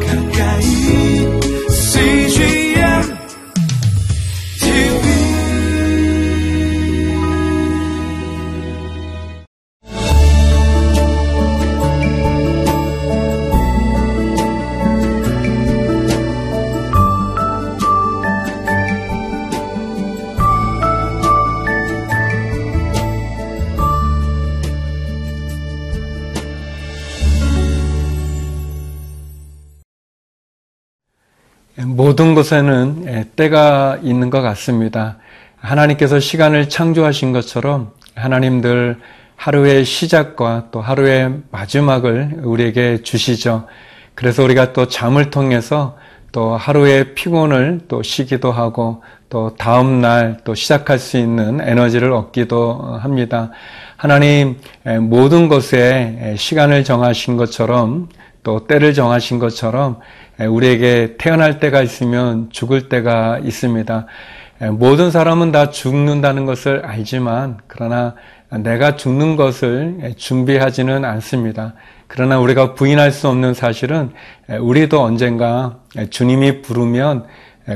가까 모든 것에는 때가 있는 것 같습니다. 하나님께서 시간을 창조하신 것처럼 하나님들 하루의 시작과 또 하루의 마지막을 우리에게 주시죠. 그래서 우리가 또 잠을 통해서 또 하루의 피곤을 또 쉬기도 하고 또 다음 날 또 시작할 수 있는 에너지를 얻기도 합니다. 하나님 모든 것에 시간을 정하신 것처럼 또 때를 정하신 것처럼 우리에게 태어날 때가 있으면 죽을 때가 있습니다. 모든 사람은 다 죽는다는 것을 알지만 그러나 내가 죽는 것을 준비하지는 않습니다. 그러나 우리가 부인할 수 없는 사실은 우리도 언젠가 주님이 부르면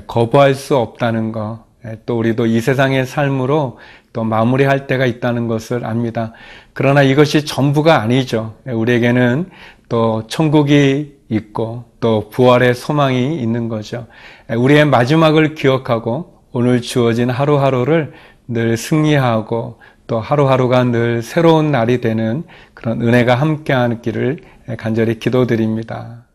거부할 수 없다는 것, 또 우리도 이 세상의 삶으로 또 마무리할 때가 있다는 것을 압니다. 그러나 이것이 전부가 아니죠. 우리에게는 또 천국이 있고 또 부활의 소망이 있는 거죠. 우리의 마지막을 기억하고 오늘 주어진 하루하루를 늘 승리하고 또 하루하루가 늘 새로운 날이 되는 그런 은혜가 함께하기를 간절히 기도드립니다.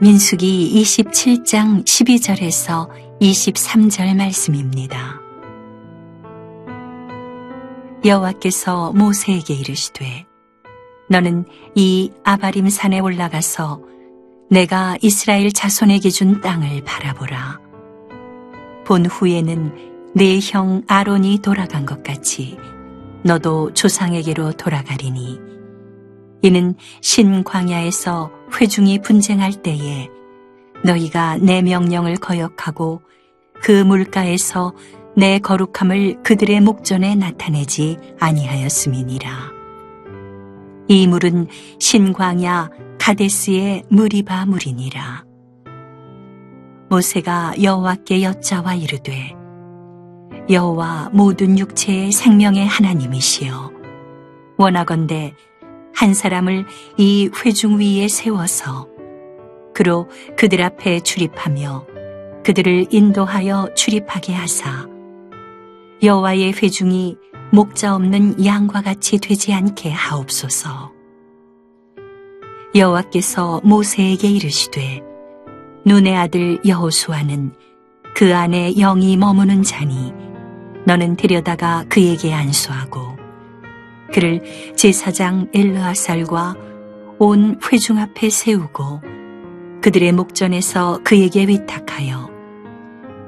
민숙이 27장 12절에서 23절 말씀입니다. 여호와께서 모세에게 이르시되 너는 이 아바림 산에 올라가서 내가 이스라엘 자손에게 준 땅을 바라보라. 본 후에는 내형 아론이 돌아간 것 같이 너도 조상에게로 돌아가리니 이는 신광야에서 회중이 분쟁할 때에 너희가 내 명령을 거역하고 그 물가에서 내 거룩함을 그들의 목전에 나타내지 아니하였음이니라. 이 물은 신광야 가데스의 무리바 물이니라. 모세가 여호와께 여짜와 이르되 여호와 모든 육체의 생명의 하나님이시여 원하건대 한 사람을 이 회중 위에 세워서 그로 그들 앞에 출입하며 그들을 인도하여 출입하게 하사 여호와의 회중이 목자 없는 양과 같이 되지 않게 하옵소서. 여호와께서 모세에게 이르시되 눈의 아들 여호수아는 그 안에 영이 머무는 자니 너는 데려다가 그에게 안수하고 그를 제사장 엘르아살과 온 회중 앞에 세우고 그들의 목전에서 그에게 위탁하여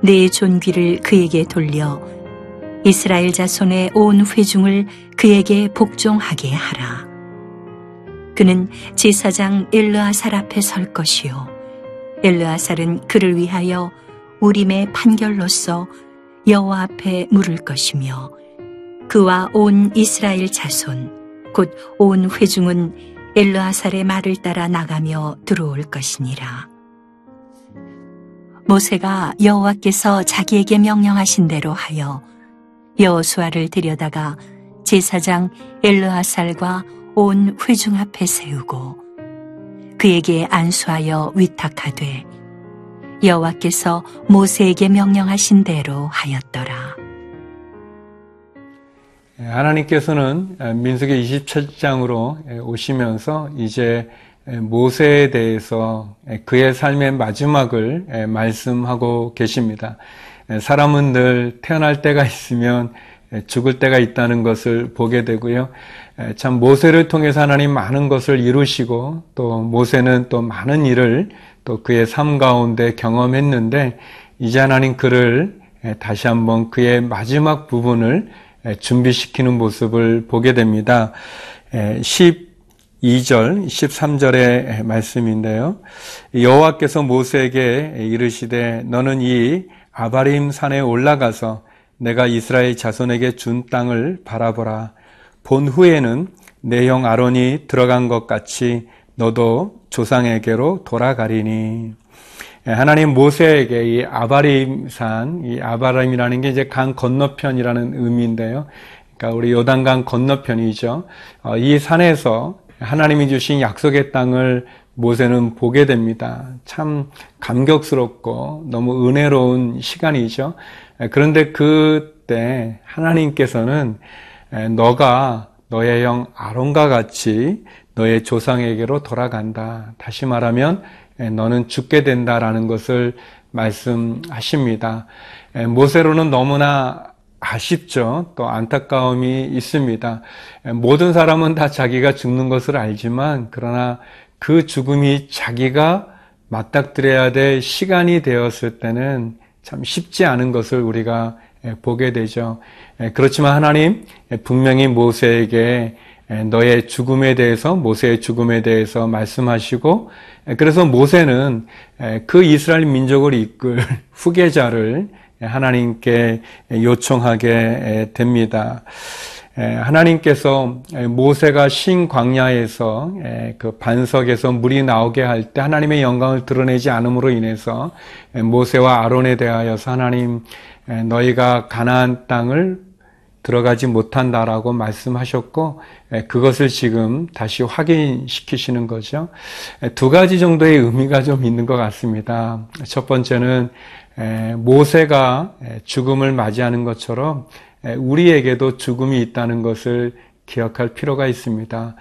내 존귀를 그에게 돌려 이스라엘 자손의 온 회중을 그에게 복종하게 하라. 그는 제사장 엘르아살 앞에 설 것이요. 엘르아살은 그를 위하여 우림의 판결로서 여호와 앞에 물을 것이며 그와 온 이스라엘 자손 곧 온 회중은 엘르아살의 말을 따라 나가며 들어올 것이니라. 모세가 여호와께서 자기에게 명령하신 대로 하여 여호수아를 들여다가 제사장 엘르아살과 온 회중 앞에 세우고 그에게 안수하여 위탁하되 여호와께서 모세에게 명령하신 대로 하였더라. 하나님께서는 민수기 27장으로 오시면서 이제 모세에 대해서 그의 삶의 마지막을 말씀하고 계십니다. 사람은 늘 태어날 때가 있으면 죽을 때가 있다는 것을 보게 되고요. 참 모세를 통해서 하나님 많은 것을 이루시고 또 모세는 또 많은 일을 또 그의 삶 가운데 경험했는데 이제 하나님 그를 다시 한번 그의 마지막 부분을 준비시키는 모습을 보게 됩니다. 12절, 13절의 말씀인데요. 여호와께서 모세에게 이르시되 너는 이 아바림 산에 올라가서 내가 이스라엘 자손에게 준 땅을 바라보라. 본 후에는 내 형 아론이 들어간 것 같이 너도 조상에게로 돌아가리니. 예, 하나님 모세에게 이 아바림 산, 이 아바림이라는 게 이제 강 건너편이라는 의미인데요. 그러니까 우리 요단강 건너편이죠. 어, 이 산에서 하나님이 주신 약속의 땅을 모세는 보게 됩니다. 참 감격스럽고 너무 은혜로운 시간이죠. 그런데 그때 하나님께서는 너가 너의 형 아론과 같이 너의 조상에게로 돌아간다. 다시 말하면 너는 죽게 된다라는 것을 말씀하십니다. 모세로는 너무나 아쉽죠. 또 안타까움이 있습니다. 모든 사람은 다 자기가 죽는 것을 알지만 그러나 그 죽음이 자기가 맞닥뜨려야 될 시간이 되었을 때는 참 쉽지 않은 것을 우리가 보게 되죠. 그렇지만 하나님 분명히 모세에게 너의 죽음에 대해서 모세의 죽음에 대해서 말씀하시고 그래서 모세는 그 이스라엘 민족을 이끌 후계자를 하나님께 요청하게 됩니다. 하나님께서 모세가 신 광야에서 그 반석에서 물이 나오게 할 때 하나님의 영광을 드러내지 않음으로 인해서 모세와 아론에 대하여서 하나님 너희가 가나안 땅을 들어가지 못한다라고 말씀하셨고 그것을 지금 다시 확인시키시는 거죠. 두 가지 정도의 의미가 좀 있는 것 같습니다. 첫 번째는 모세가 죽음을 맞이하는 것처럼 우리에게도 죽음이 있다는 것을 기억할 필요가 있습니다.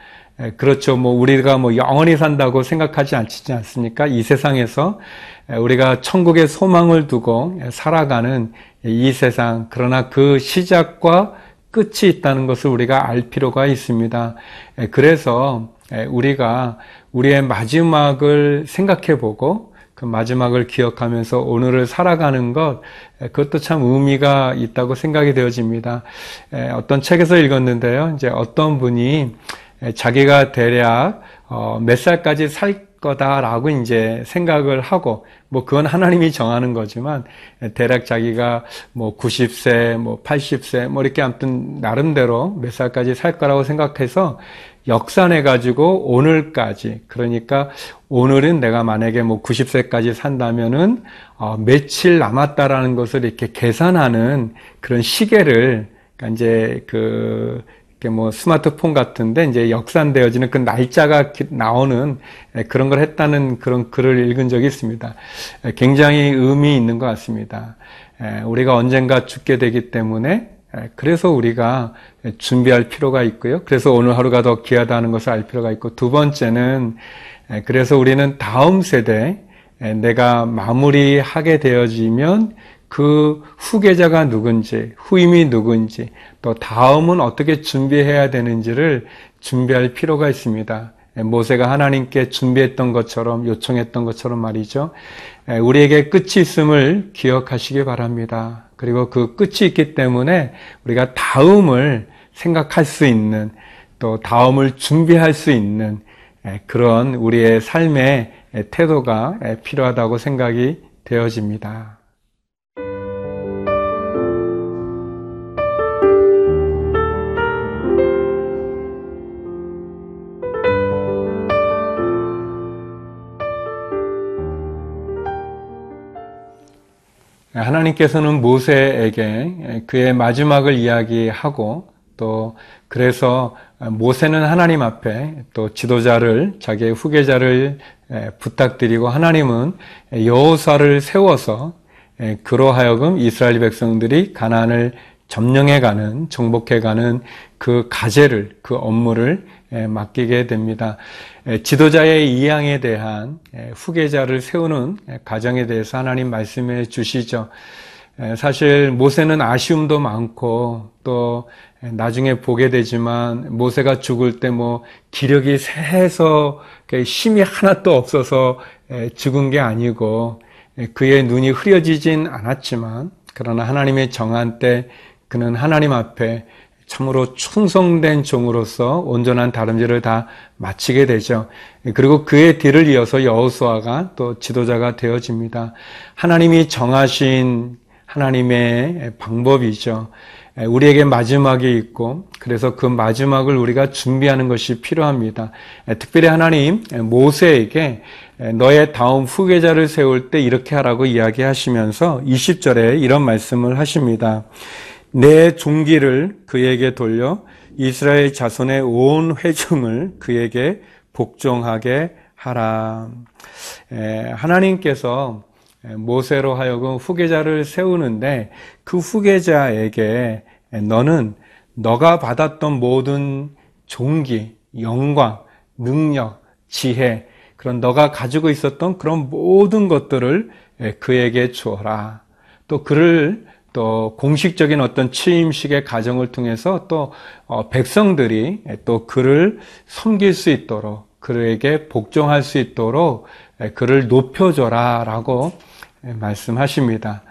그렇죠. 뭐 우리가 뭐 영원히 산다고 생각하지 않지 않습니까? 이 세상에서 우리가 천국의 소망을 두고 살아가는 이 세상 그러나 그 시작과 끝이 있다는 것을 우리가 알 필요가 있습니다. 그래서 우리가 우리의 마지막을 생각해 보고 그 마지막을 기억하면서 오늘을 살아가는 것, 그것도 참 의미가 있다고 생각이 되어집니다. 어떤 책에서 읽었는데요. 이제 어떤 분이 자기가 대략 어, 몇 살까지 살 거다라고 이제 생각을 하고 뭐 그건 하나님이 정하는 거지만 대략 자기가 뭐 90세 뭐 80세 뭐 이렇게 아무튼 나름대로 몇 살까지 살 거라고 생각해서 역산해 가지고 오늘까지 그러니까 오늘은 내가 만약에 뭐 90세까지 산다면은 어 며칠 남았다라는 것을 이렇게 계산하는 그런 시계를 그러니까 이제 그 뭐 스마트폰 같은데 이제 역산되어지는 그 날짜가 나오는 그런 걸 했다는 그런 글을 읽은 적이 있습니다. 굉장히 의미 있는 것 같습니다. 우리가 언젠가 죽게 되기 때문에 그래서 우리가 준비할 필요가 있고요. 그래서 오늘 하루가 더 귀하다는 것을 알 필요가 있고 두 번째는 그래서 우리는 다음 세대 내가 마무리하게 되어지면 그 후계자가 누군지, 후임이 누군지, 또 다음은 어떻게 준비해야 되는지를 준비할 필요가 있습니다. 모세가 하나님께 준비했던 것처럼, 요청했던 것처럼 말이죠. 우리에게 끝이 있음을 기억하시기 바랍니다. 그리고 그 끝이 있기 때문에 우리가 다음을 생각할 수 있는, 또 다음을 준비할 수 있는 그런 우리의 삶의 태도가 필요하다고 생각이 되어집니다. 하나님께서는 모세에게 그의 마지막을 이야기하고 또 그래서 모세는 하나님 앞에 또 지도자를 자기의 후계자를 부탁드리고 하나님은 여호사를 세워서 그로 하여금 이스라엘 백성들이 가나안을 점령해가는 정복해가는 그 가제를 그 업무를 맡기게 됩니다. 지도자의 이양에 대한 후계자를 세우는 과정에 대해서 하나님 말씀해 주시죠. 사실 모세는 아쉬움도 많고 또 나중에 보게 되지만 모세가 죽을 때 뭐 기력이 세서 힘이 하나도 없어서 죽은 게 아니고 그의 눈이 흐려지진 않았지만 그러나 하나님의 정한 때 그는 하나님 앞에 참으로 충성된 종으로서 온전한 다름질을 다 마치게 되죠. 그리고 그의 뒤를 이어서 여호수아가 또 지도자가 되어집니다. 하나님이 정하신 하나님의 방법이죠. 우리에게 마지막이 있고 그래서 그 마지막을 우리가 준비하는 것이 필요합니다. 특별히 하나님 모세에게 너의 다음 후계자를 세울 때 이렇게 하라고 이야기하시면서 20절에 이런 말씀을 하십니다. 내 종기를 그에게 돌려 이스라엘 자손의 온 회중을 그에게 복종하게 하라. 하나님께서 모세로 하여금 후계자를 세우는데 그 후계자에게 너는 너가 받았던 모든 종기, 영광, 능력, 지혜, 그런 너가 가지고 있었던 그런 모든 것들을 그에게 주어라. 또 그를 또 공식적인 어떤 취임식의 과정을 통해서 또 어, 백성들이 또 그를 섬길 수 있도록 그에게 복종할 수 있도록 그를 높여줘라 라고 말씀하십니다.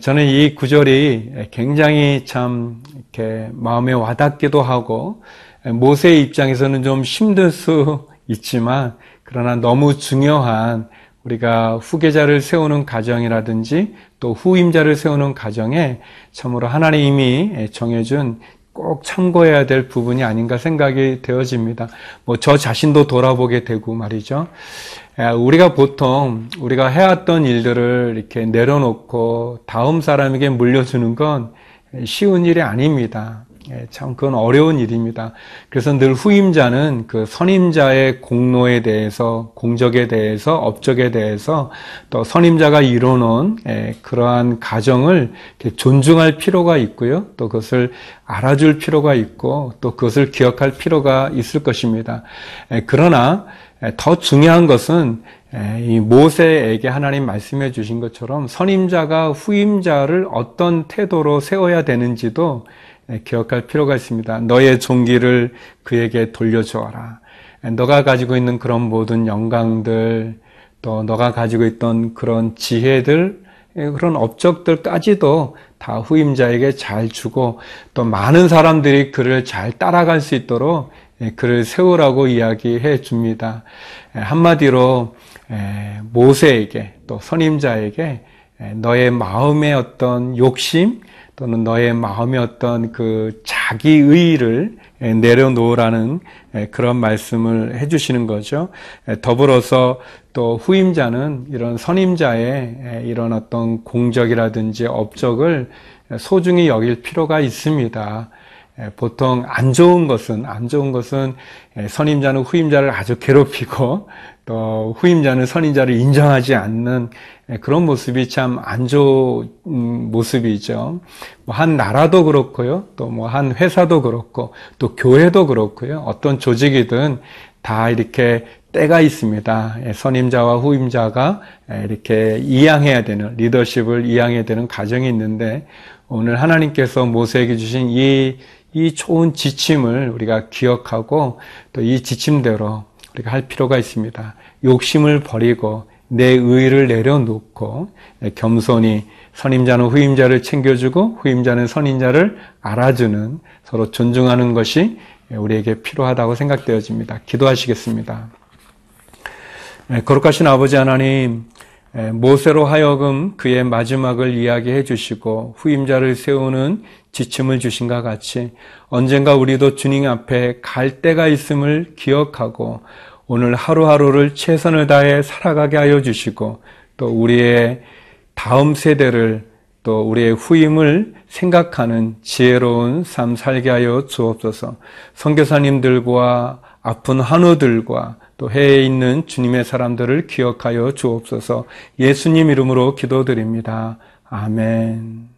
저는 이 구절이 굉장히 참 이렇게 마음에 와닿기도 하고 모세의 입장에서는 좀 힘들 수 있지만 그러나 너무 중요한 우리가 후계자를 세우는 가정이라든지 또 후임자를 세우는 가정에 참으로 하나님이 정해준 꼭 참고해야 될 부분이 아닌가 생각이 되어집니다. 뭐 저 자신도 돌아보게 되고 말이죠. 우리가 보통 우리가 해왔던 일들을 이렇게 내려놓고 다음 사람에게 물려주는 건 쉬운 일이 아닙니다. 예, 참 그건 어려운 일입니다. 그래서 늘 후임자는 그 선임자의 공로에 대해서 공적에 대해서 업적에 대해서 또 선임자가 이뤄놓은 예, 그러한 가정을 존중할 필요가 있고요. 또 그것을 알아줄 필요가 있고 또 그것을 기억할 필요가 있을 것입니다. 예, 그러나 더 중요한 것은 이 모세에게 하나님 말씀해 주신 것처럼 선임자가 후임자를 어떤 태도로 세워야 되는지도 네, 기억할 필요가 있습니다. 너의 종기를 그에게 돌려주어라. 너가 가지고 있는 그런 모든 영광들, 또 너가 가지고 있던 그런 지혜들, 예, 그런 업적들까지도 다 후임자에게 잘 주고 또 많은 사람들이 그를 잘 따라갈 수 있도록 예, 그를 세우라고 이야기해 줍니다. 예, 한마디로 모세에게 또 선임자에게 너의 마음의 어떤 욕심, 또는 너의 마음의 어떤 그 자기의를 내려놓으라는 그런 말씀을 해주시는 거죠. 더불어서 또 후임자는 이런 선임자의 이런 어떤 공적이라든지 업적을 소중히 여길 필요가 있습니다. 보통 안 좋은 것은 안 좋은 것은 선임자는 후임자를 아주 괴롭히고 또 후임자는 선임자를 인정하지 않는 그런 모습이 참 안 좋은 모습이죠. 뭐 한 나라도 그렇고요. 또 뭐 한 회사도 그렇고 또 교회도 그렇고요. 어떤 조직이든 다 이렇게 때가 있습니다. 예, 선임자와 후임자가 이렇게 이양해야 되는 리더십을 이양해야 되는 과정이 있는데 오늘 하나님께서 모세에게 주신 이, 이 좋은 지침을 우리가 기억하고 또 이 지침대로 우리가 할 필요가 있습니다. 욕심을 버리고 내 의를 내려놓고 겸손히 선임자는 후임자를 챙겨주고 후임자는 선임자를 알아주는 서로 존중하는 것이 우리에게 필요하다고 생각되어집니다. 기도하시겠습니다. 거룩하신 아버지 하나님, 모세로 하여금 그의 마지막을 이야기해 주시고 후임자를 세우는 지침을 주신 것 같이 언젠가 우리도 주님 앞에 갈 때가 있음을 기억하고 오늘 하루하루를 최선을 다해 살아가게 하여 주시고 또 우리의 다음 세대를 또 우리의 후임을 생각하는 지혜로운 삶 살게 하여 주옵소서. 선교사님들과 아픈 한우들과 또 해에 있는 주님의 사람들을 기억하여 주옵소서. 예수님 이름으로 기도드립니다. 아멘.